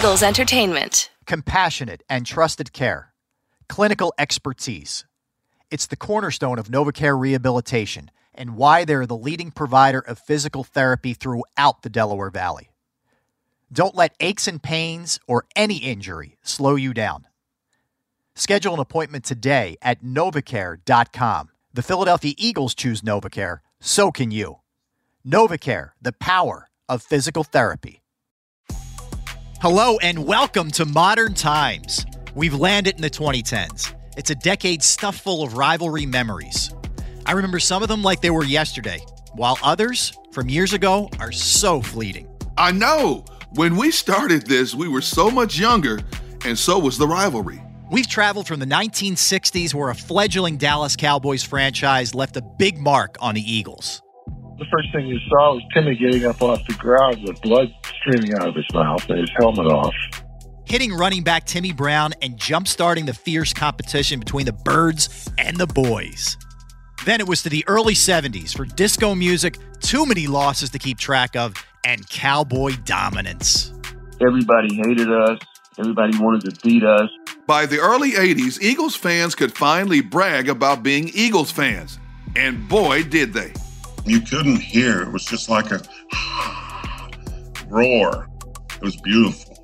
Eagles Entertainment. compassionate and trusted care, clinical expertise. It's the cornerstone of NovaCare rehabilitation and why they're the leading provider of physical therapy throughout the Delaware Valley. Don't let aches and pains or any injury slow you down. Schedule an appointment today at novacare.com. The Philadelphia Eagles choose NovaCare, so can you. NovaCare, the power of physical therapy. Hello and welcome to Modern Times. We've landed in the 2010s. It's a decade stuffed full of rivalry memories. I remember some of them like they were yesterday, while others from years ago are so fleeting. I know. When we started this, we were so much younger, and so was the rivalry. We've traveled from the 1960s, where a fledgling Dallas Cowboys franchise left a big mark on the Eagles. The first thing you saw was Timmy getting up off the ground with blood streaming out of his mouth and his helmet off. hitting running back Timmy Brown and jump-starting the fierce competition between the Birds and the Boys. Then it was to the early 70s for disco music, too many losses to keep track of, and cowboy dominance. Everybody hated us. Everybody wanted to beat us. By the early 80s, Eagles fans could finally brag about being Eagles fans. And boy, did they. You couldn't hear. It was just like a roar. It was beautiful.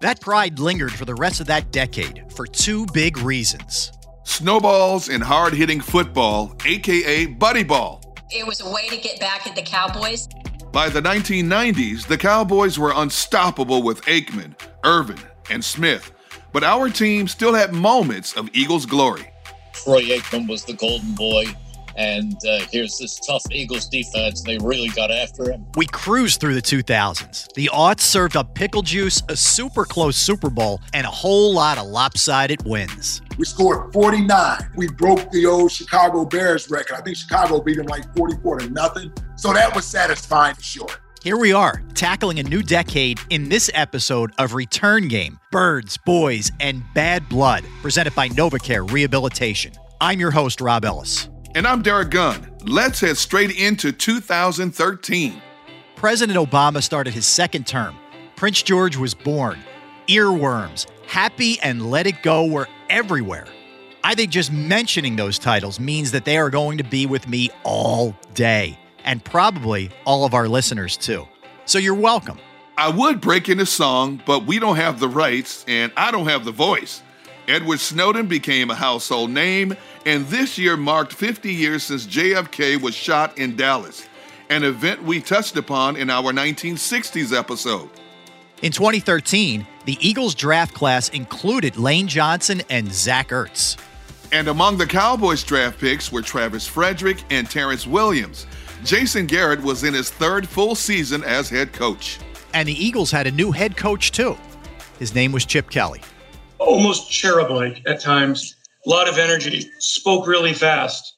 That pride lingered for the rest of that decade for two big reasons. Snowballs and hard hitting football, aka Buddy Ball. It was a way to get back at the Cowboys. By the 1990s, the Cowboys were unstoppable with Aikman, Irvin, and Smith. But our team still had moments of Eagles glory. Troy Aikman was the golden boy. And uh, here's this tough Eagles defense. They really got after him. We cruised through the 2000s. The aughts served up pickle juice, a super close Super Bowl, and a whole lot of lopsided wins. We scored 49. We broke the old Chicago Bears record. I think Chicago beat them like 44 to nothing. So that was satisfying for sure. Here we are, tackling a new decade in this episode of Return Game Birds, Boys, and Bad Blood, presented by NovaCare Rehabilitation. I'm your host, Rob Ellis. And I'm Derek Gunn. Let's head straight into 2013. President Obama started his second term. Prince George was born. Earworms, Happy, and Let It Go were everywhere. I think just mentioning those titles means that they are going to be with me all day, and probably all of our listeners too. So you're welcome. I would break in a song, but we don't have the rights, and I don't have the voice. Edward Snowden became a household name, and this year marked 50 years since JFK was shot in Dallas, an event we touched upon in our 1960s episode. In 2013, the Eagles draft class included Lane Johnson and Zach Ertz. And among the Cowboys draft picks were Travis Frederick and Terrance Williams. Jason Garrett was in his third full season as head coach. And the Eagles had a new head coach too. His name was Chip Kelly. Almost cherub like at times. A lot of energy, spoke really fast.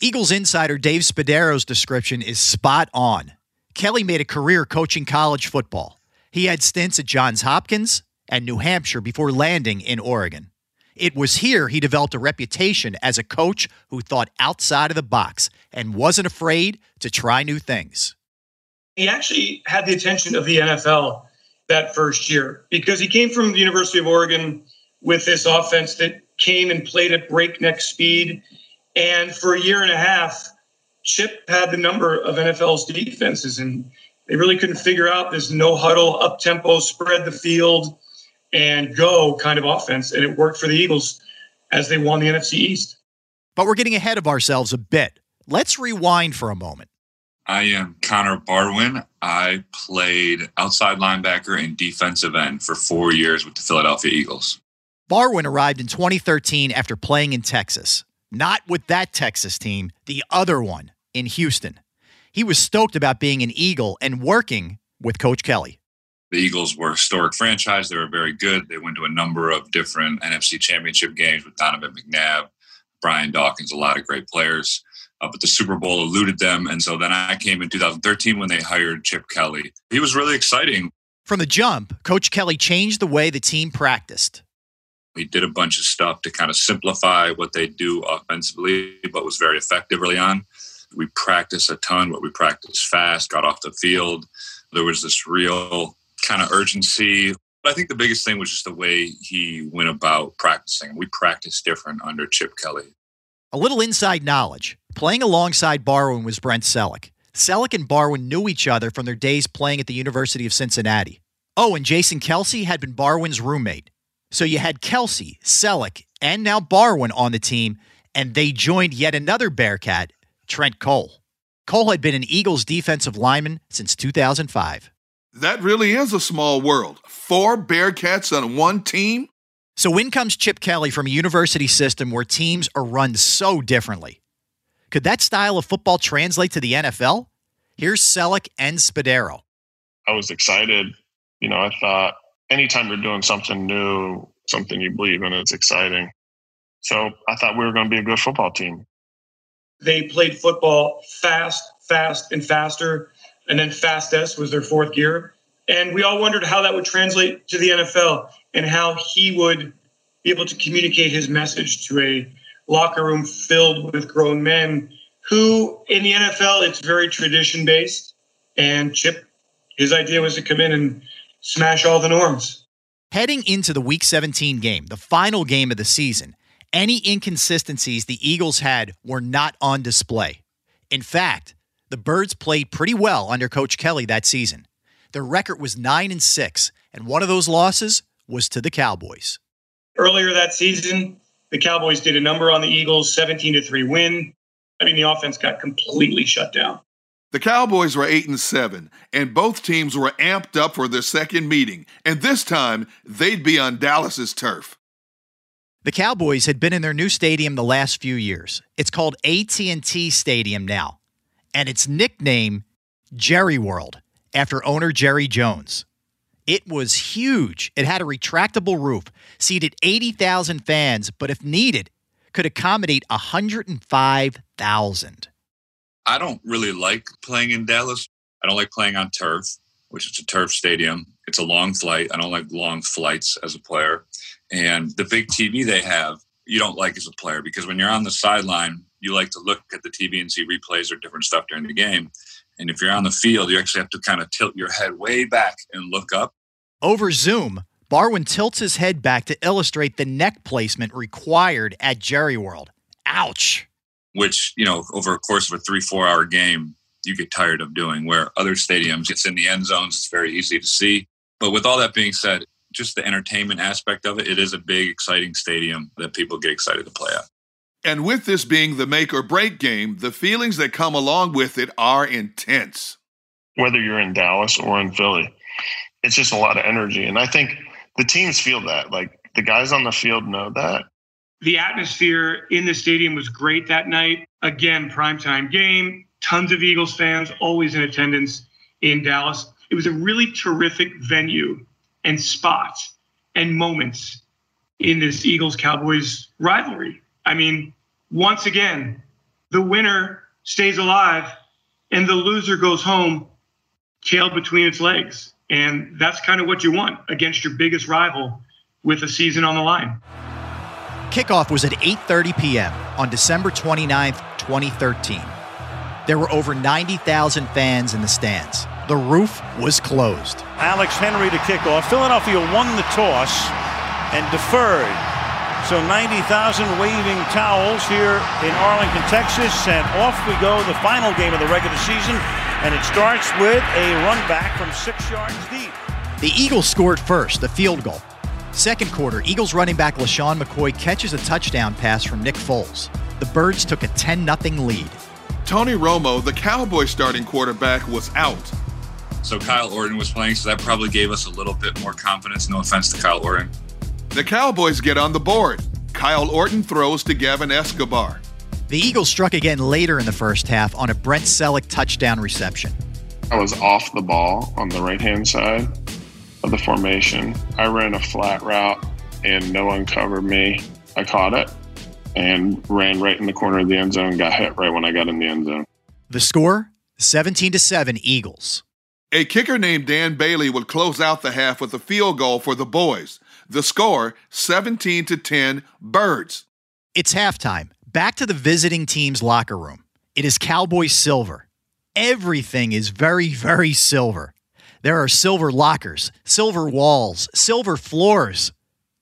Eagles insider Dave Spadaro's description is spot on. Kelly made a career coaching college football. He had stints at Johns Hopkins and New Hampshire before landing in Oregon. It was here he developed a reputation as a coach who thought outside of the box and wasn't afraid to try new things. He actually had the attention of the NFL that first year because he came from the University of Oregon with this offense that came and played at breakneck speed. And for a year and a half, Chip had the number of NFL's defenses, and they really couldn't figure out this no huddle, up tempo, spread the field, and go kind of offense. And it worked for the Eagles as they won the NFC East. But we're getting ahead of ourselves a bit. Let's rewind for a moment. I am Connor Barwin. I played outside linebacker and defensive end for four years with the Philadelphia Eagles. Barwin arrived in 2013 after playing in Texas. Not with that Texas team, the other one in Houston. He was stoked about being an Eagle and working with Coach Kelly. The Eagles were a historic franchise. They were very good. They went to a number of different NFC championship games with Donovan McNabb, Brian Dawkins, a lot of great players. Uh, but the Super Bowl eluded them. And so then I came in 2013 when they hired Chip Kelly. He was really exciting. From the jump, Coach Kelly changed the way the team practiced. He did a bunch of stuff to kind of simplify what they do offensively, but was very effective early on. We practiced a ton, but we practiced fast, got off the field. There was this real kind of urgency. But I think the biggest thing was just the way he went about practicing. We practiced different under Chip Kelly. A little inside knowledge. Playing alongside Barwin was Brent Celek. Celek and Barwin knew each other from their days playing at the University of Cincinnati. Oh, and Jason Kelce had been Barwin's roommate. So you had Kelce, Celek, and now Barwin on the team, and they joined yet another Bearcat, Trent Cole. Cole had been an Eagles defensive lineman since 2005. That really is a small world. Four Bearcats on one team? So in comes Chip Kelly from a university system where teams are run so differently. Could that style of football translate to the NFL? Here's Celek and Spadaro. I was excited. You know, I thought anytime you're doing something new, something you believe in, it's exciting. So I thought we were going to be a good football team. They played football fast, fast, and faster. And then fastest was their fourth gear. And we all wondered how that would translate to the NFL and how he would be able to communicate his message to a locker room filled with grown men who in the NFL it's very tradition based. And Chip, his idea was to come in and smash all the norms. Heading into the Week 17 game, the final game of the season, any inconsistencies the Eagles had were not on display. In fact, the Birds played pretty well under Coach Kelly that season. Their record was 9 and 6, and one of those losses was to the Cowboys. Earlier that season, the Cowboys did a number on the Eagles, 17 to 3 win. I mean, the offense got completely shut down. The Cowboys were 8 and 7, and both teams were amped up for their second meeting, and this time they'd be on Dallas's turf. The Cowboys had been in their new stadium the last few years. It's called AT&T Stadium now, and its nickname Jerry World after owner Jerry Jones. It was huge. It had a retractable roof, seated 80,000 fans, but if needed, could accommodate 105,000. I don't really like playing in Dallas. I don't like playing on turf, which is a turf stadium. It's a long flight. I don't like long flights as a player. And the big TV they have, you don't like as a player because when you're on the sideline, you like to look at the TV and see replays or different stuff during the game. And if you're on the field, you actually have to kind of tilt your head way back and look up. Over Zoom, Barwin tilts his head back to illustrate the neck placement required at Jerry World. Ouch. Which, you know, over a course of a three, four hour game, you get tired of doing. Where other stadiums, it's in the end zones, it's very easy to see. But with all that being said, just the entertainment aspect of it, it is a big, exciting stadium that people get excited to play at. And with this being the make or break game, the feelings that come along with it are intense. Whether you're in Dallas or in Philly, it's just a lot of energy. And I think the teams feel that. Like the guys on the field know that. The atmosphere in the stadium was great that night. Again, primetime game, tons of Eagles fans always in attendance in Dallas. It was a really terrific venue and spots and moments in this Eagles Cowboys rivalry. I mean, once again, the winner stays alive and the loser goes home tail between its legs. And that's kind of what you want against your biggest rival with a season on the line. Kickoff was at 8:30 p.m. on December 29th, 2013. There were over 90,000 fans in the stands. The roof was closed. Alex Henery to kick off. Philadelphia won the toss and deferred. So 90,000 waving towels here in Arlington, Texas, and off we go. The final game of the regular season, and it starts with a run back from six yards deep. The Eagles scored first, the field goal. Second quarter, Eagles running back LeSean McCoy catches a touchdown pass from Nick Foles. The Birds took a 10 0 lead. Tony Romo, the Cowboy starting quarterback, was out. So Kyle Orton was playing, so that probably gave us a little bit more confidence. No offense to Kyle Orton. The Cowboys get on the board. Kyle Orton throws to Gavin Escobar. The Eagles struck again later in the first half on a Brent Celek touchdown reception. I was off the ball on the right hand side of the formation. I ran a flat route and no one covered me. I caught it and ran right in the corner of the end zone, got hit right when I got in the end zone. The score 17 to 7 Eagles. A kicker named Dan Bailey would close out the half with a field goal for the boys. The score 17 to 10 Birds. It's halftime. Back to the visiting team's locker room. It is Cowboy silver. Everything is very, very silver. There are silver lockers, silver walls, silver floors.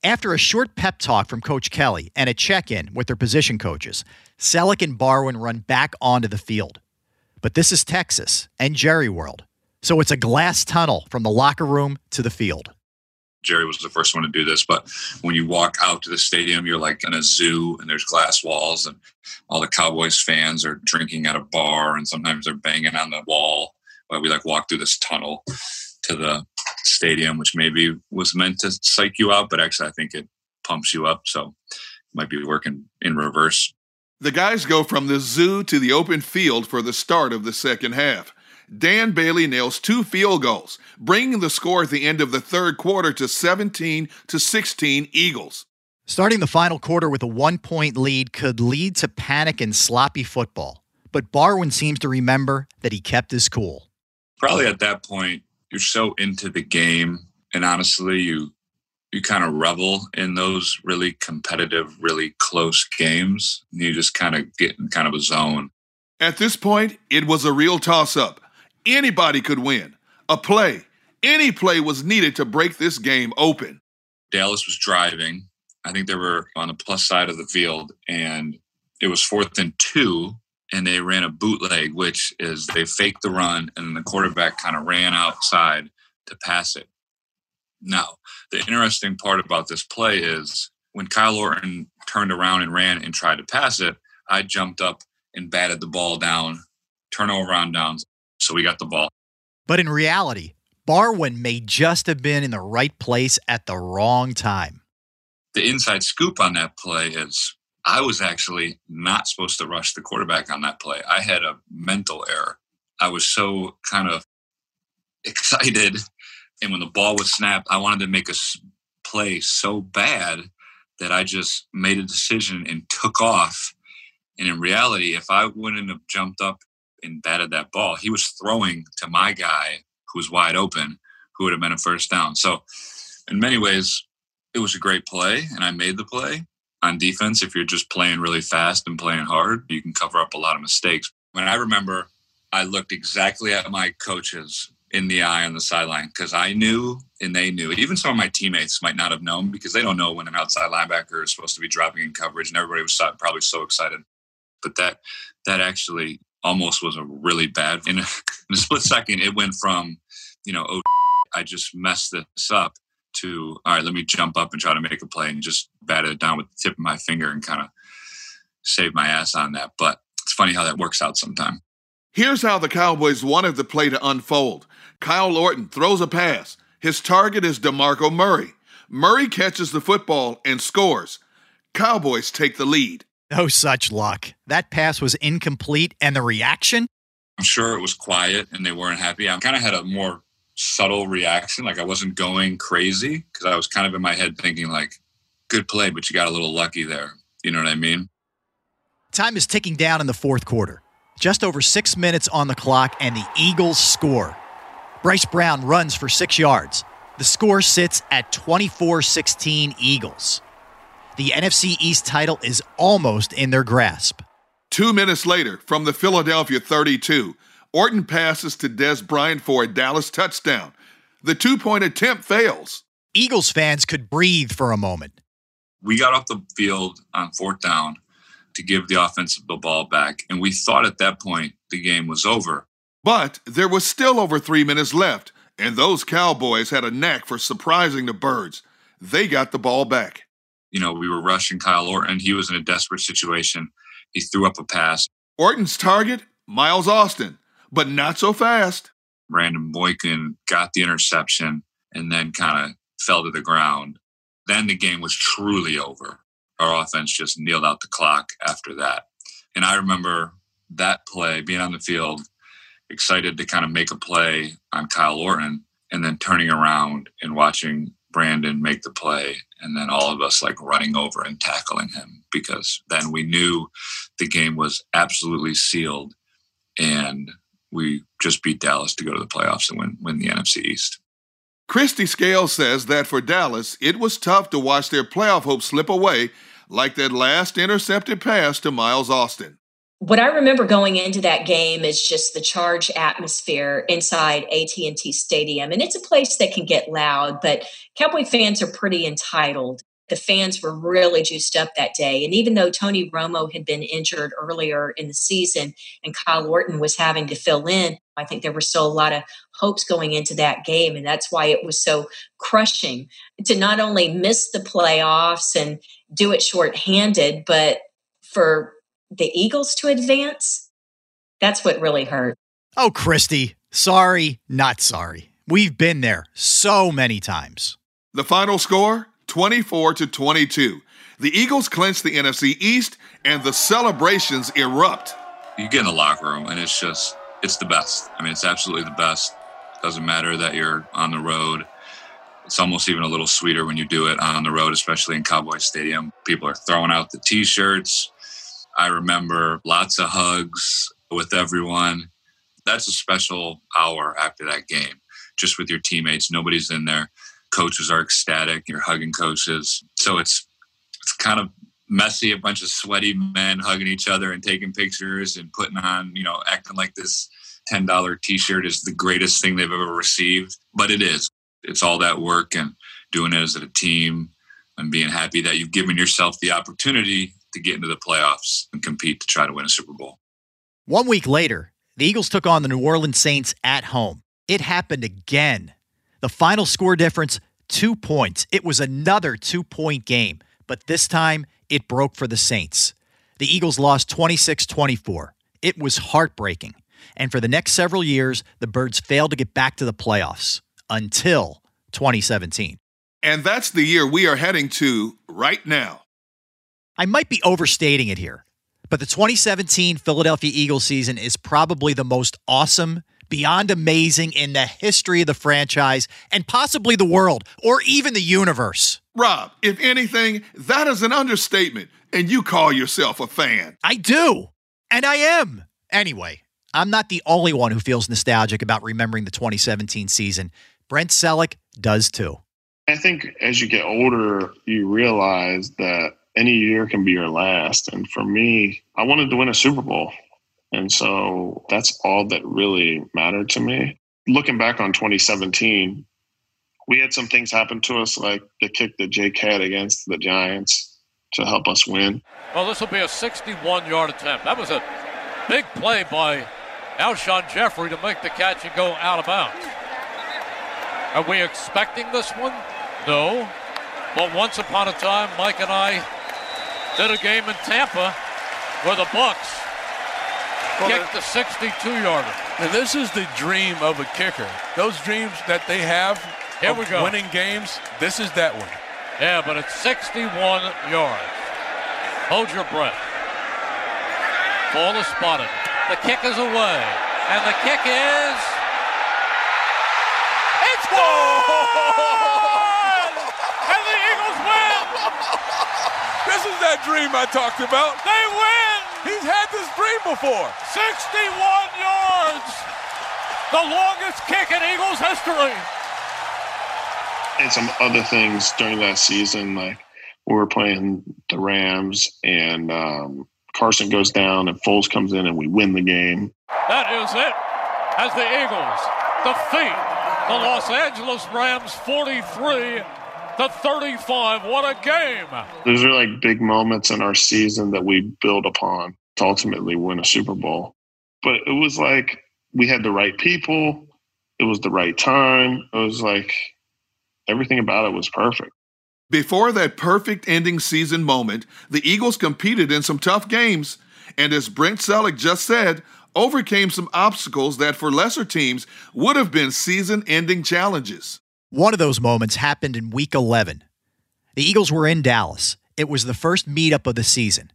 After a short pep talk from Coach Kelly and a check in with their position coaches, Celek and Barwin run back onto the field. But this is Texas and Jerry World, so it's a glass tunnel from the locker room to the field. Jerry was the first one to do this, but when you walk out to the stadium, you're like in a zoo and there's glass walls and all the Cowboys fans are drinking at a bar and sometimes they're banging on the wall we like walk through this tunnel to the stadium, which maybe was meant to psych you out, but actually I think it pumps you up. So it might be working in reverse. The guys go from the zoo to the open field for the start of the second half. Dan Bailey nails two field goals, bringing the score at the end of the third quarter to 17 to 16 Eagles. Starting the final quarter with a one point lead could lead to panic and sloppy football, but Barwin seems to remember that he kept his cool. Probably at that point, you're so into the game, and honestly, you you kind of revel in those really competitive, really close games. You just kind of get in kind of a zone. At this point, it was a real toss up. Anybody could win. A play, any play was needed to break this game open. Dallas was driving. I think they were on the plus side of the field, and it was fourth and two, and they ran a bootleg, which is they faked the run, and the quarterback kind of ran outside to pass it. Now, the interesting part about this play is when Kyle Orton turned around and ran and tried to pass it, I jumped up and batted the ball down, turnover on downs. So we got the ball. But in reality, Barwin may just have been in the right place at the wrong time. The inside scoop on that play is I was actually not supposed to rush the quarterback on that play. I had a mental error. I was so kind of excited. And when the ball was snapped, I wanted to make a play so bad that I just made a decision and took off. And in reality, if I wouldn't have jumped up and batted that ball, he was throwing to my guy who was wide open, who would have been a first down. So, in many ways, it was a great play, and I made the play. On defense, if you're just playing really fast and playing hard, you can cover up a lot of mistakes. When I remember, I looked exactly at my coaches in the eye on the sideline because I knew and they knew. Even some of my teammates might not have known because they don't know when an outside linebacker is supposed to be dropping in coverage, and everybody was probably so excited. But that that actually almost was a really bad in a, in a split second. It went from you know oh I just messed this up to all right, let me jump up and try to make a play and just bat it down with the tip of my finger and kind of save my ass on that. But it's funny how that works out sometime. Here's how the Cowboys wanted the play to unfold. Kyle Orton throws a pass. His target is DeMarco Murray. Murray catches the football and scores. Cowboys take the lead. No such luck. That pass was incomplete, and the reaction? I'm sure it was quiet and they weren't happy. I kind of had a more subtle reaction. Like I wasn't going crazy because I was kind of in my head thinking like, good play, but you got a little lucky there. You know what I mean? Time is ticking down in the fourth quarter. Just over six minutes on the clock, and the Eagles score. Bryce Brown runs for six yards. The score sits at 24 16 Eagles. The NFC East title is almost in their grasp. Two minutes later, from the Philadelphia 32, Orton passes to Dez Bryant for a Dallas touchdown. The two point attempt fails. Eagles fans could breathe for a moment. We got off the field on fourth down to give the offensive the ball back, and we thought at that point the game was over. But there was still over three minutes left, and those Cowboys had a knack for surprising the Birds. They got the ball back. You know, we were rushing Kyle Orton. He was in a desperate situation. He threw up a pass. Orton's target, Miles Austin but not so fast. Brandon Boykin got the interception and then kind of fell to the ground. Then the game was truly over. Our offense just kneeled out the clock after that. And I remember that play, being on the field, excited to kind of make a play on Kyle Orton, and then turning around and watching Brandon make the play, and then all of us like running over and tackling him because then we knew the game was absolutely sealed. And we just beat Dallas to go to the playoffs and win, win the NFC East. Kristi Scales says that for Dallas, it was tough to watch their playoff hopes slip away, like that last intercepted pass to Miles Austin. what I remember going into that game is just the charge atmosphere inside AT&T Stadium and it's a place that can get loud but Cowboy fans are pretty entitled the fans were really juiced up that day. And even though Tony Romo had been injured earlier in the season and Kyle Orton was having to fill in, I think there were still a lot of hopes going into that game. And that's why it was so crushing to not only miss the playoffs and do it shorthanded, but for the Eagles to advance, that's what really hurt. Oh, Kristi, sorry, not sorry. We've been there so many times. The final score 24 to 22. The Eagles clinch the NFC East and the celebrations erupt. You get in the locker room and it's just, it's the best. I mean, it's absolutely the best. Doesn't matter that you're on the road. It's almost even a little sweeter when you do it on the road, especially in Cowboy Stadium. People are throwing out the t shirts. I remember lots of hugs with everyone. That's a special hour after that game, just with your teammates. Nobody's in there coaches are ecstatic. You're hugging coaches, so it's it's kind of messy. A bunch of sweaty men hugging each other and taking pictures and putting on, you know, acting like this ten dollar T-shirt is the greatest thing they've ever received. But it is. It's all that work and doing it as a team and being happy that you've given yourself the opportunity to get into the playoffs and compete to try to win a Super Bowl. One week later, the Eagles took on the New Orleans Saints at home. It happened again. The final score difference, two points. It was another two point game, but this time it broke for the Saints. The Eagles lost 26 24. It was heartbreaking. And for the next several years, the Birds failed to get back to the playoffs until 2017. And that's the year we are heading to right now. I might be overstating it here, but the 2017 Philadelphia Eagles season is probably the most awesome beyond amazing in the history of the franchise and possibly the world or even the universe. Rob, if anything, that is an understatement, and you call yourself a fan. I do, and I am. Anyway, I'm not the only one who feels nostalgic about remembering the 2017 season. Brent Celek does too. I think as you get older, you realize that any year can be your last. And for me, I wanted to win a Super Bowl. And so that's all that really mattered to me. Looking back on 2017, we had some things happen to us, like the kick that Jake had against the Giants to help us win. Well, this will be a 61 yard attempt. That was a big play by Alshon Jeffery to make the catch and go out of bounds. Are we expecting this one? No. But once upon a time, Mike and I did a game in Tampa where the Bucks kicked the 62-yarder. And this is the dream of a kicker. Those dreams that they have Here we go. winning games, this is that one. Yeah, but it's 61 yards. Hold your breath. Ball is spotted. The kick is away. And the kick is... It's gone! and the Eagles win! This is that dream I talked about. They win! He's had this dream before. 61 yards! The longest kick in Eagles history. And some other things during that season, like we were playing the Rams and um, Carson goes down and Foles comes in and we win the game. That is it. As the Eagles defeat the Los Angeles Rams 43 to 35. What a game. Those are like big moments in our season that we build upon to ultimately win a Super Bowl. But it was like we had the right people. It was the right time. It was like everything about it was perfect. Before that perfect ending season moment, the Eagles competed in some tough games, and as Brent Celek just said, overcame some obstacles that for lesser teams would have been season ending challenges. One of those moments happened in week 11. The Eagles were in Dallas. It was the first meetup of the season.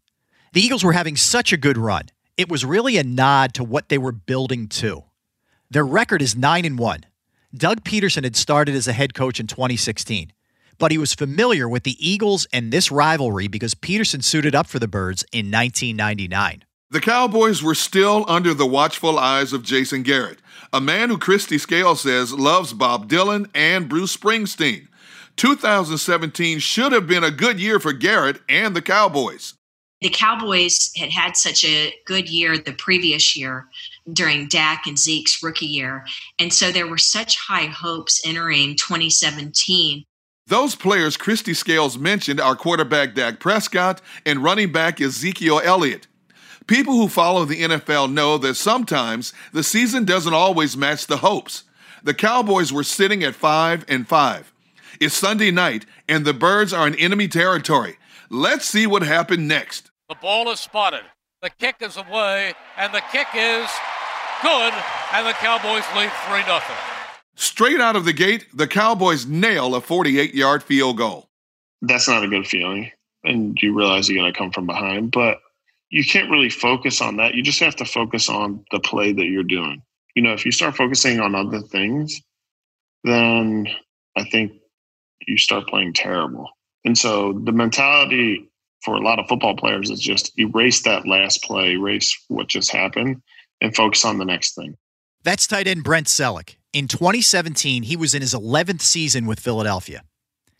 The Eagles were having such a good run. It was really a nod to what they were building to. Their record is 9 and 1. Doug Pederson had started as a head coach in 2016, but he was familiar with the Eagles and this rivalry because Pederson suited up for the Birds in 1999. The Cowboys were still under the watchful eyes of Jason Garrett, a man who Kristi Scale says loves Bob Dylan and Bruce Springsteen. 2017 should have been a good year for Garrett and the Cowboys. The Cowboys had had such a good year the previous year during Dak and Zeke's rookie year. And so there were such high hopes entering 2017. Those players Kristi Scales mentioned are quarterback Dak Prescott and running back Ezekiel Elliott. People who follow the NFL know that sometimes the season doesn't always match the hopes. The Cowboys were sitting at 5 and 5. It's Sunday night and the Birds are in enemy territory. Let's see what happened next. The ball is spotted. The kick is away, and the kick is good, and the Cowboys lead 3 0. Straight out of the gate, the Cowboys nail a 48 yard field goal. That's not a good feeling. And you realize you're going to come from behind, but you can't really focus on that. You just have to focus on the play that you're doing. You know, if you start focusing on other things, then I think you start playing terrible. And so the mentality for a lot of football players is just erase that last play, erase what just happened, and focus on the next thing. That's tight end Brent Celek. In 2017, he was in his 11th season with Philadelphia.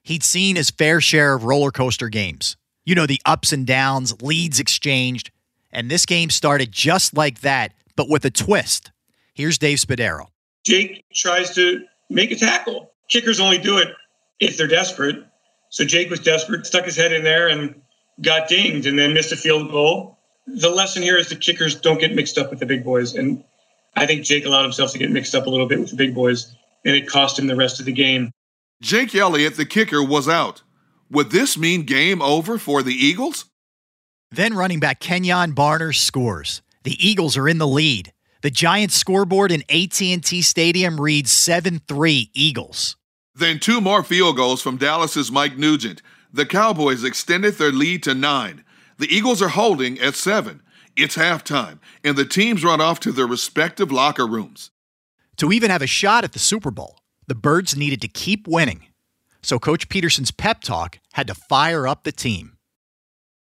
He'd seen his fair share of roller coaster games. You know, the ups and downs, leads exchanged. And this game started just like that, but with a twist. Here's Dave Spadaro. Jake tries to make a tackle. Kickers only do it if they're desperate. So Jake was desperate, stuck his head in there, and got dinged and then missed a field goal. The lesson here is the kickers don't get mixed up with the big boys. And I think Jake allowed himself to get mixed up a little bit with the big boys, and it cost him the rest of the game. Jake Elliott, the kicker, was out. Would this mean game over for the Eagles? Then running back Kenjon Barner scores. The Eagles are in the lead. The Giants scoreboard in AT&T Stadium reads 7-3 Eagles. Then two more field goals from Dallas's Mike Nugent. The Cowboys extended their lead to nine. The Eagles are holding at seven. It's halftime, and the teams run off to their respective locker rooms. To even have a shot at the Super Bowl, the Birds needed to keep winning. So Coach Pederson's pep talk had to fire up the team.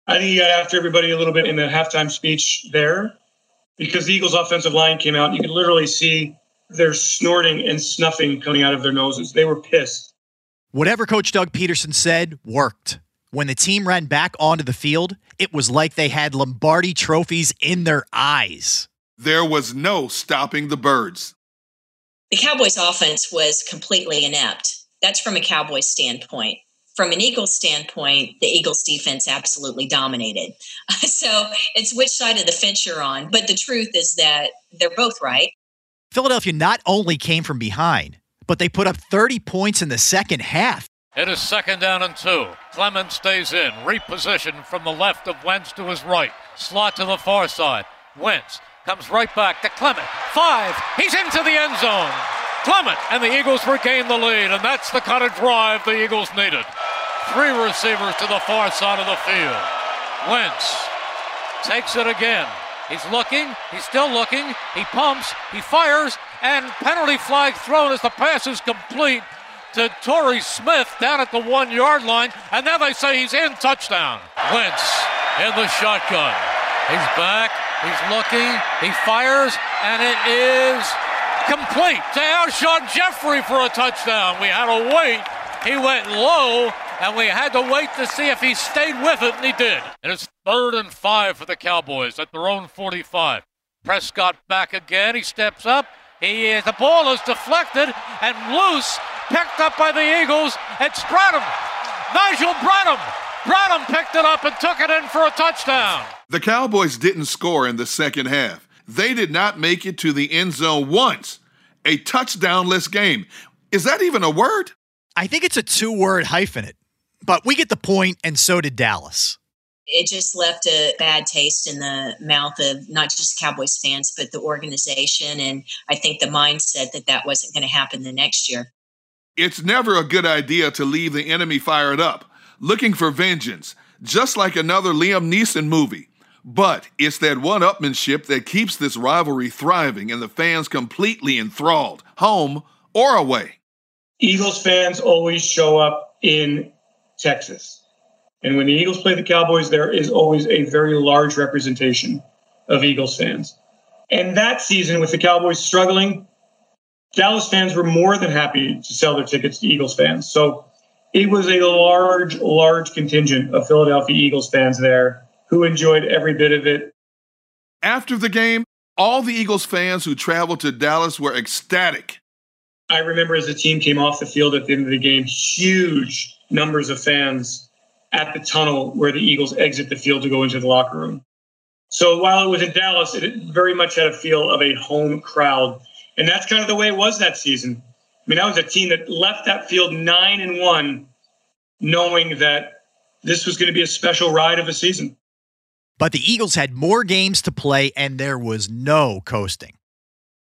I think he got after everybody a little bit in the halftime speech there because the Eagles' offensive line came out. And you could literally see their snorting and snuffing coming out of their noses. They were pissed. Whatever Coach Doug Pederson said worked. When the team ran back onto the field, it was like they had Lombardi trophies in their eyes. There was no stopping the birds. The Cowboys' offense was completely inept. That's from a Cowboys standpoint. From an Eagles standpoint, the Eagles defense absolutely dominated. so it's which side of the fence you're on. But the truth is that they're both right. Philadelphia not only came from behind, but they put up 30 points in the second half. It is second down and two. Clemens stays in, repositioned from the left of Wentz to his right. Slot to the far side. Wentz comes right back to Clement. Five. He's into the end zone. Clement and the Eagles regain the lead, and that's the kind of drive the Eagles needed. Three receivers to the far side of the field. Wentz takes it again. He's looking. He's still looking. He pumps. He fires. And penalty flag thrown as the pass is complete to Torrey Smith down at the one yard line. And now they say he's in touchdown. Wentz in the shotgun. He's back. He's looking. He fires. And it is complete to Alshon Jeffery for a touchdown. We had to wait. He went low and we had to wait to see if he stayed with it, and he did. And it's third and five for the Cowboys at their own 45. Prescott back again. He steps up. He is, the ball is deflected and loose, picked up by the Eagles. It's Bradham. Nigel Bradham. Bradham picked it up and took it in for a touchdown. The Cowboys didn't score in the second half. They did not make it to the end zone once. A touchdownless game. Is that even a word? I think it's a two word hyphenate. But we get the point, and so did Dallas. It just left a bad taste in the mouth of not just Cowboys fans, but the organization. And I think the mindset that that wasn't going to happen the next year. It's never a good idea to leave the enemy fired up, looking for vengeance, just like another Liam Neeson movie. But it's that one upmanship that keeps this rivalry thriving and the fans completely enthralled, home or away. Eagles fans always show up in Texas. And when the Eagles play the Cowboys, there is always a very large representation of Eagles fans. And that season, with the Cowboys struggling, Dallas fans were more than happy to sell their tickets to Eagles fans. So it was a large, large contingent of Philadelphia Eagles fans there who enjoyed every bit of it. After the game, all the Eagles fans who traveled to Dallas were ecstatic. I remember as the team came off the field at the end of the game, huge numbers of fans at the tunnel where the Eagles exit the field to go into the locker room. So while it was in Dallas, it very much had a feel of a home crowd. And that's kind of the way it was that season. I mean, that was a team that left that field nine and one, knowing that this was going to be a special ride of a season. But the Eagles had more games to play, and there was no coasting.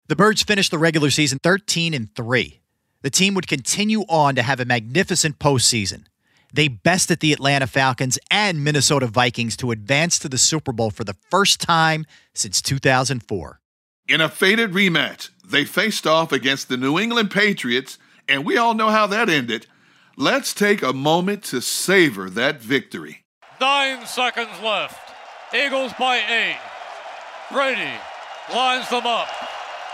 The Birds finished the regular season 13 and 3. The team would continue on to have a magnificent postseason. They bested the Atlanta Falcons and Minnesota Vikings to advance to the Super Bowl for the first time since 2004. In a fated rematch, they faced off against the New England Patriots, and we all know how that ended. Let's take a moment to savor that victory. Nine seconds left. Eagles by eight. Brady lines them up.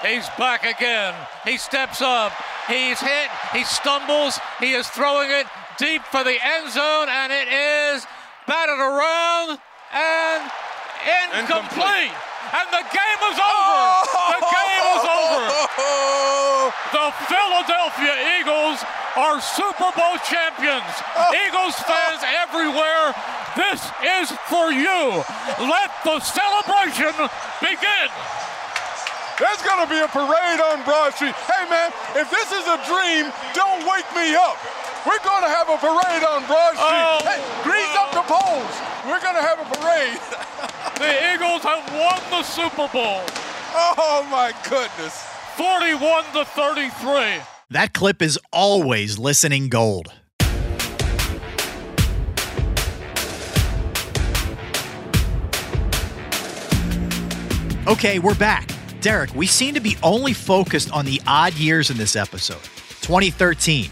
He's back again. He steps up. He's hit. He stumbles. He is throwing it deep for the end zone, and it is batted around and incomplete. incomplete. And the game is over. The game is over. The Philadelphia Eagles are Super Bowl champions. Eagles fans everywhere, this is for you. Let the celebration begin. There's going to be a parade on Broad Street. Hey, man, if this is a dream, don't wake me up. We're going to have a parade on Broad Street. Oh, hey, grease up the poles. We're going to have a parade. the Eagles have won the Super Bowl. Oh, my goodness. 41 to 33. That clip is always listening gold. Okay, we're back. Derek, we seem to be only focused on the odd years in this episode 2013,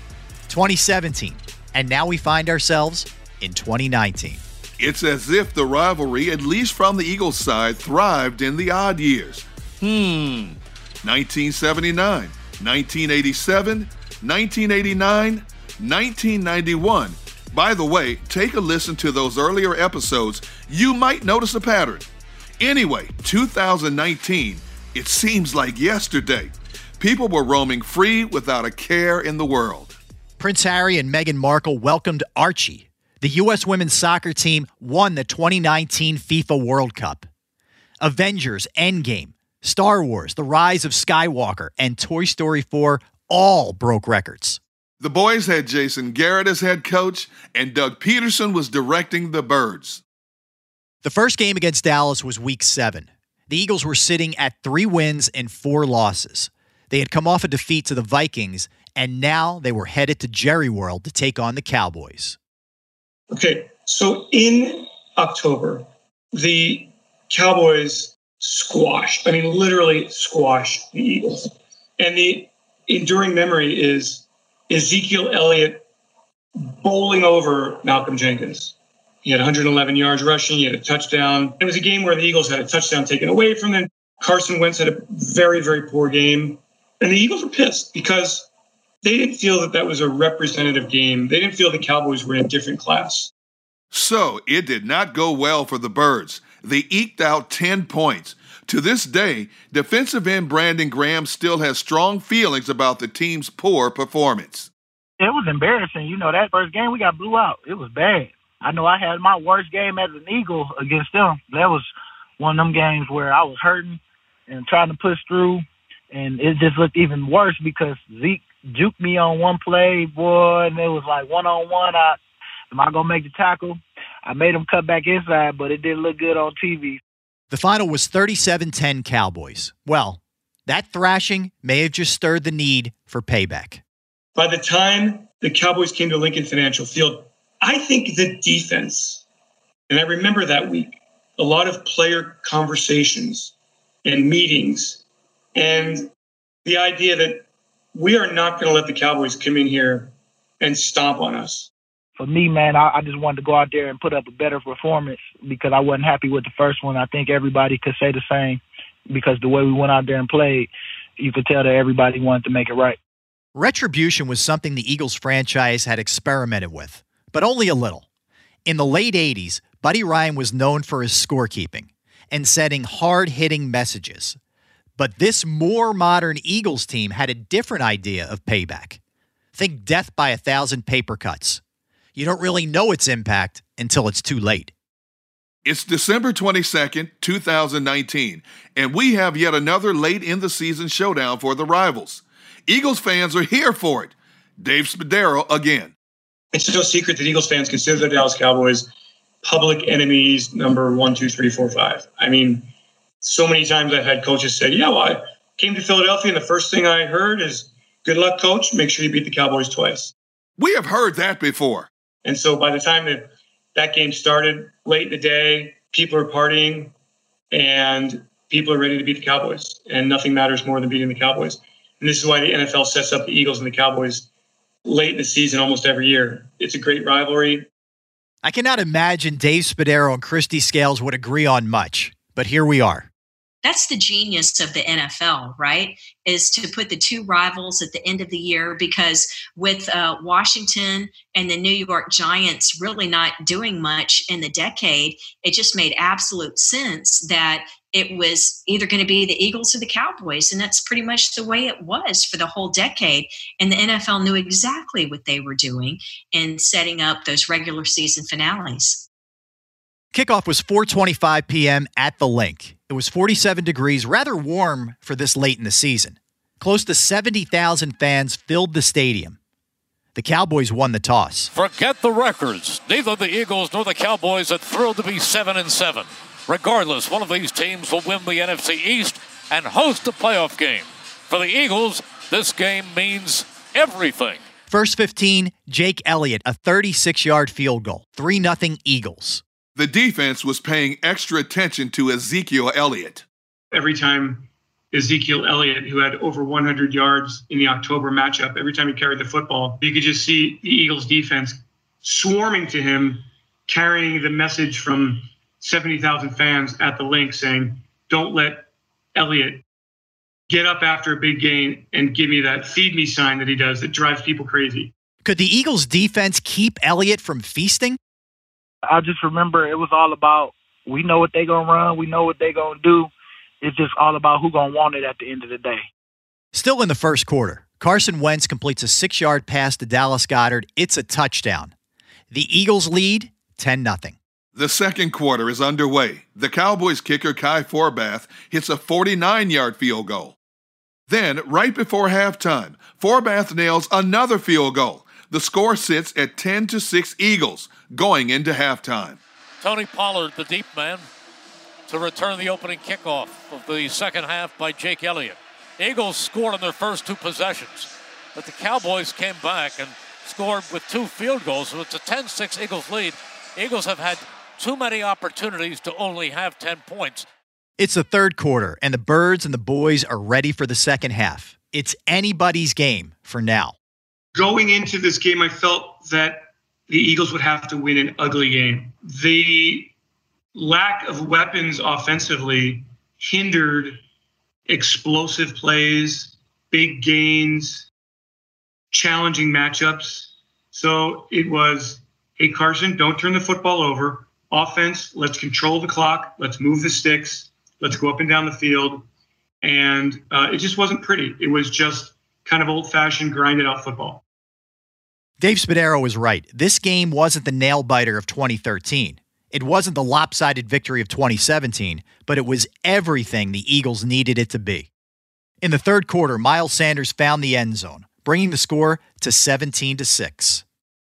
2017, and now we find ourselves in 2019. It's as if the rivalry, at least from the Eagles side, thrived in the odd years. Hmm. 1979, 1987, 1989, 1991. By the way, take a listen to those earlier episodes. You might notice a pattern. Anyway, 2019 it seems like yesterday. People were roaming free without a care in the world. Prince Harry and Meghan Markle welcomed Archie. The U.S. women's soccer team won the 2019 FIFA World Cup. Avengers, Endgame, Star Wars, The Rise of Skywalker, and Toy Story 4 all broke records. The boys had Jason Garrett as head coach, and Doug Pederson was directing the Birds. The first game against Dallas was week seven. The Eagles were sitting at three wins and four losses. They had come off a defeat to the Vikings, and now they were headed to Jerry World to take on the Cowboys. Okay, so in October, the Cowboys squashed, I mean, literally squashed the Eagles. And the enduring memory is Ezekiel Elliott bowling over Malcolm Jenkins. He had 111 yards rushing. He had a touchdown. It was a game where the Eagles had a touchdown taken away from them. Carson Wentz had a very, very poor game. And the Eagles were pissed because they didn't feel that that was a representative game. They didn't feel the Cowboys were in a different class. So it did not go well for the Birds. They eked out 10 points. To this day, defensive end Brandon Graham still has strong feelings about the team's poor performance. It was embarrassing. You know, that first game we got blew out. It was bad. I know I had my worst game as an Eagle against them. That was one of them games where I was hurting and trying to push through, and it just looked even worse because Zeke juked me on one play, boy, and it was like one on one. I am I gonna make the tackle? I made him cut back inside, but it didn't look good on TV. The final was 37-10 Cowboys. Well, that thrashing may have just stirred the need for payback. By the time the Cowboys came to Lincoln Financial Field, I think the defense, and I remember that week, a lot of player conversations and meetings, and the idea that we are not going to let the Cowboys come in here and stomp on us. For me, man, I, I just wanted to go out there and put up a better performance because I wasn't happy with the first one. I think everybody could say the same because the way we went out there and played, you could tell that everybody wanted to make it right. Retribution was something the Eagles franchise had experimented with but only a little. In the late 80s, Buddy Ryan was known for his scorekeeping and setting hard hitting messages. But this more modern Eagles team had a different idea of payback. Think death by a thousand paper cuts. You don't really know its impact until it's too late. It's December 22nd, 2019, and we have yet another late in the season showdown for the rivals. Eagles fans are here for it. Dave Spadaro again. It's no secret that Eagles fans consider the Dallas Cowboys public enemies number one, two, three, four, five. I mean, so many times I've had coaches say, "Yeah, well, I came to Philadelphia, and the first thing I heard is, good luck, coach. Make sure you beat the Cowboys twice. We have heard that before. And so by the time that that game started late in the day, people are partying and people are ready to beat the Cowboys. And nothing matters more than beating the Cowboys. And this is why the NFL sets up the Eagles and the Cowboys late in the season almost every year. It's a great rivalry. I cannot imagine Dave Spadaro and Kristi Scales would agree on much, but here we are. That's the genius of the NFL, right? Is to put the two rivals at the end of the year because with uh, Washington and the New York Giants really not doing much in the decade, it just made absolute sense that it was either going to be the Eagles or the Cowboys. And that's pretty much the way it was for the whole decade. And the NFL knew exactly what they were doing in setting up those regular season finales. Kickoff was 4:25 p.m. at the Linc. It was 47 degrees, rather warm for this late in the season. Close to 70,000 fans filled the stadium. The Cowboys won the toss. Forget the records. Neither the Eagles nor the Cowboys are thrilled to be 7 and 7. Regardless, one of these teams will win the NFC East and host a playoff game. For the Eagles, this game means everything. First 15, Jake Elliott, a 36 yard field goal. 3 0 Eagles. The defense was paying extra attention to Ezekiel Elliott. Every time Ezekiel Elliott, who had over 100 yards in the October matchup, every time he carried the football, you could just see the Eagles defense swarming to him, carrying the message from 70,000 fans at the Linc saying, don't let Elliott get up after a big game and give me that feed me sign that he does that drives people crazy. Could the Eagles defense keep Elliott from feasting? I just remember it was all about we know what they're gonna run, we know what they're gonna do. It's just all about who gonna want it at the end of the day. Still in the first quarter, Carson Wentz completes a six-yard pass to Dallas Goedert. It's a touchdown. The Eagles lead 10 0 The second quarter is underway. The Cowboys kicker Kai Forbath hits a 49 yard field goal. Then, right before halftime, Forbath nails another field goal. The score sits at 10 to 6 Eagles going into halftime. Tony Pollard, the deep man, to return the opening kickoff of the second half by Jake Elliott. Eagles scored on their first two possessions, but the Cowboys came back and scored with two field goals, so it's a 10 6 Eagles lead. Eagles have had too many opportunities to only have 10 points. It's the third quarter, and the Birds and the boys are ready for the second half. It's anybody's game for now. Going into this game, I felt that the Eagles would have to win an ugly game. The lack of weapons offensively hindered explosive plays, big gains, challenging matchups. So it was, hey, Carson, don't turn the football over. Offense, let's control the clock. Let's move the sticks. Let's go up and down the field. And uh, it just wasn't pretty. It was just kind of old fashioned, grinded out football. Dave Spadaro was right. This game wasn't the nail biter of 2013. It wasn't the lopsided victory of 2017, but it was everything the Eagles needed it to be. In the third quarter, Miles Sanders found the end zone, bringing the score to 17 to 6.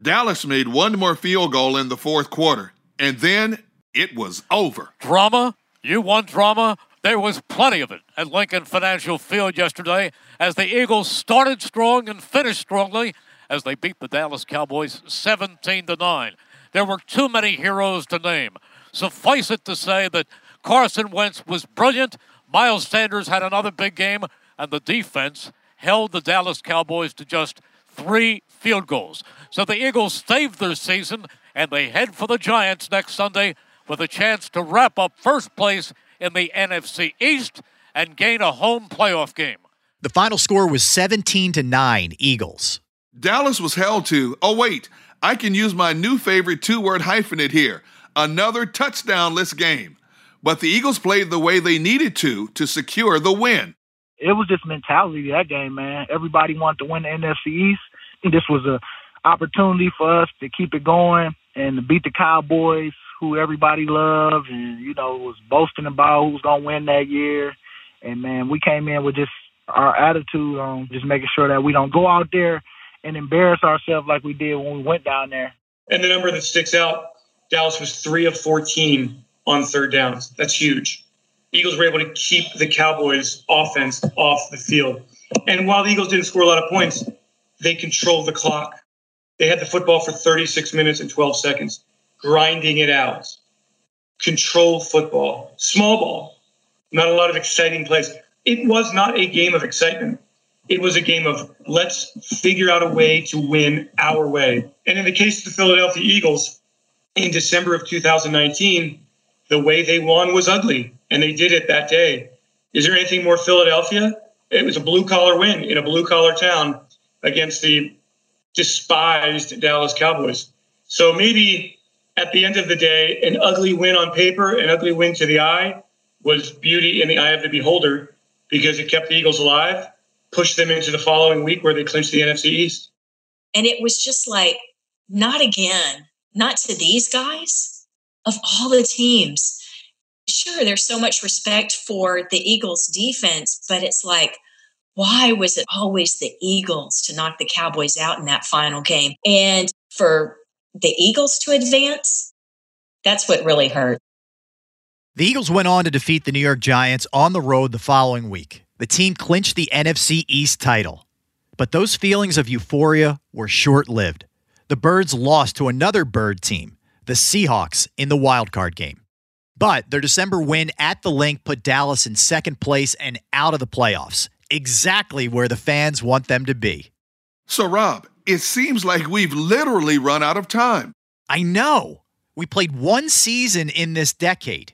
Dallas made one more field goal in the fourth quarter, and then it was over. Drama? You want drama? There was plenty of it at Lincoln Financial Field yesterday as the Eagles started strong and finished strongly as they beat the Dallas Cowboys 17 to 9. There were too many heroes to name. Suffice it to say that Carson Wentz was brilliant, Miles Sanders had another big game, and the defense held the Dallas Cowboys to just three field goals. So the Eagles saved their season and they head for the Giants next Sunday with a chance to wrap up first place in the NFC East and gain a home playoff game. The final score was 17 to 9 Eagles. Dallas was held to, oh, wait, I can use my new favorite two word hyphenate here another touchdownless game. But the Eagles played the way they needed to to secure the win. It was just mentality that game, man. Everybody wanted to win the NFC East. Think this was a opportunity for us to keep it going and to beat the Cowboys, who everybody loved and you know was boasting about who was gonna win that year. And man, we came in with just our attitude on just making sure that we don't go out there and embarrass ourselves like we did when we went down there. And the number that sticks out, Dallas was three of 14 on third downs. That's huge. Eagles were able to keep the Cowboys offense off the field. And while the Eagles didn't score a lot of points, they controlled the clock. They had the football for 36 minutes and 12 seconds, grinding it out. Control football, small ball, not a lot of exciting plays. It was not a game of excitement. It was a game of let's figure out a way to win our way. And in the case of the Philadelphia Eagles, in December of 2019, the way they won was ugly, and they did it that day. Is there anything more Philadelphia? It was a blue collar win in a blue collar town against the despised Dallas Cowboys. So maybe at the end of the day, an ugly win on paper, an ugly win to the eye, was beauty in the eye of the beholder because it kept the Eagles alive, pushed them into the following week where they clinched the NFC East. And it was just like, not again, not to these guys of all the teams. Sure, there's so much respect for the Eagles defense, but it's like, why was it always the Eagles to knock the Cowboys out in that final game? And for the Eagles to advance, that's what really hurt. The Eagles went on to defeat the New York Giants on the road the following week. The team clinched the NFC East title. But those feelings of euphoria were short lived. The Birds lost to another Bird team, the Seahawks, in the wildcard game. But their December win at the Linc put Dallas in second place and out of the playoffs, exactly where the fans want them to be. So, Rob, it seems like we've literally run out of time. I know. We played one season in this decade.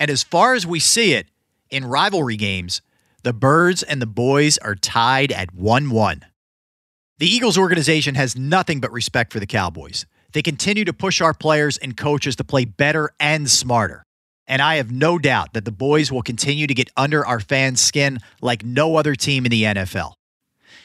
And as far as we see it, in rivalry games, the Birds and the Boys are tied at 1 1. The Eagles organization has nothing but respect for the Cowboys. They continue to push our players and coaches to play better and smarter. And I have no doubt that the boys will continue to get under our fans' skin like no other team in the NFL.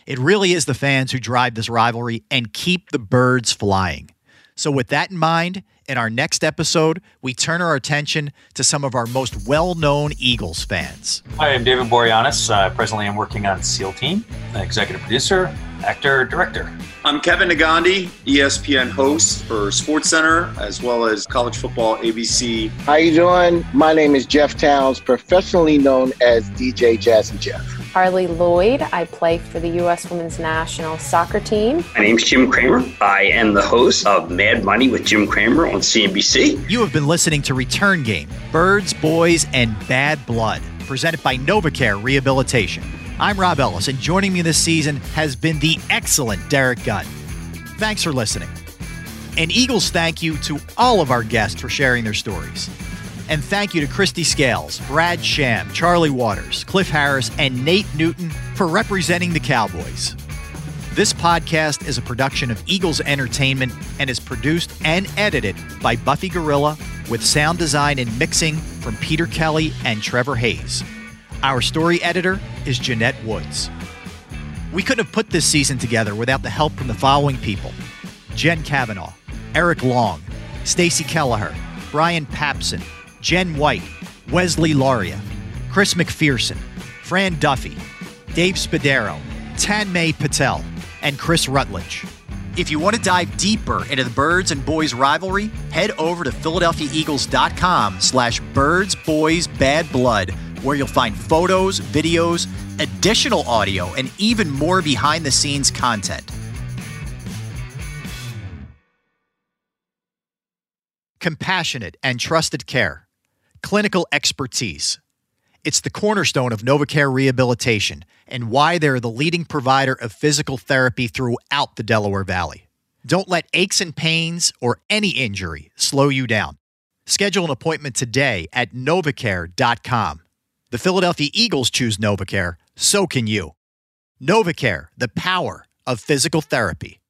It really is the fans who drive this rivalry and keep the birds flying. So, with that in mind, in our next episode, we turn our attention to some of our most well known Eagles fans. Hi, I'm David Boreanaz. Uh, presently, I'm working on SEAL Team, executive producer, actor, director. I'm Kevin Negandhi, ESPN host for SportsCenter as well as college football ABC. How you doing? My name is Jeff Townes, professionally known as DJ Jazzy Jeff. Carli Lloyd. I play for the U.S. Women's National Soccer Team. My name's Jim Cramer. I am the host of Mad Money with Jim Cramer on CNBC. You have been listening to Return Game Birds, Boys, and Bad Blood, presented by NovaCare Rehabilitation. I'm Rob Ellis, and joining me this season has been the excellent Derek Gunn. Thanks for listening. And Eagles thank you to all of our guests for sharing their stories. And thank you to Kristi Scales, Brad Sham, Charlie Waters, Cliff Harris, and Nate Newton for representing the Cowboys. This podcast is a production of Eagles Entertainment and is produced and edited by Buffy Gorilla with sound design and mixing from Peter Kelly and Trevor Hayes. Our story editor is Jeanette Woods. We couldn't have put this season together without the help from the following people Jen Kavanaugh, Eric Long, Stacy Kelleher, Brian Papson, Jen White, Wesley Laria, Chris McPherson, Fran Duffy, Dave Spadaro, Tanmay Patel, and Chris Rutledge. If you want to dive deeper into the Birds and Boys rivalry, head over to PhiladelphiaEagles.com slash Birds Boys Bad Blood, where you'll find photos, videos, additional audio, and even more behind-the-scenes content. Compassionate and trusted care. Clinical expertise. It's the cornerstone of NovaCare Rehabilitation and why they're the leading provider of physical therapy throughout the Delaware Valley. Don't let aches and pains or any injury slow you down. Schedule an appointment today at novacare.com. The Philadelphia Eagles choose NovaCare, so can you. NovaCare, the power of physical therapy.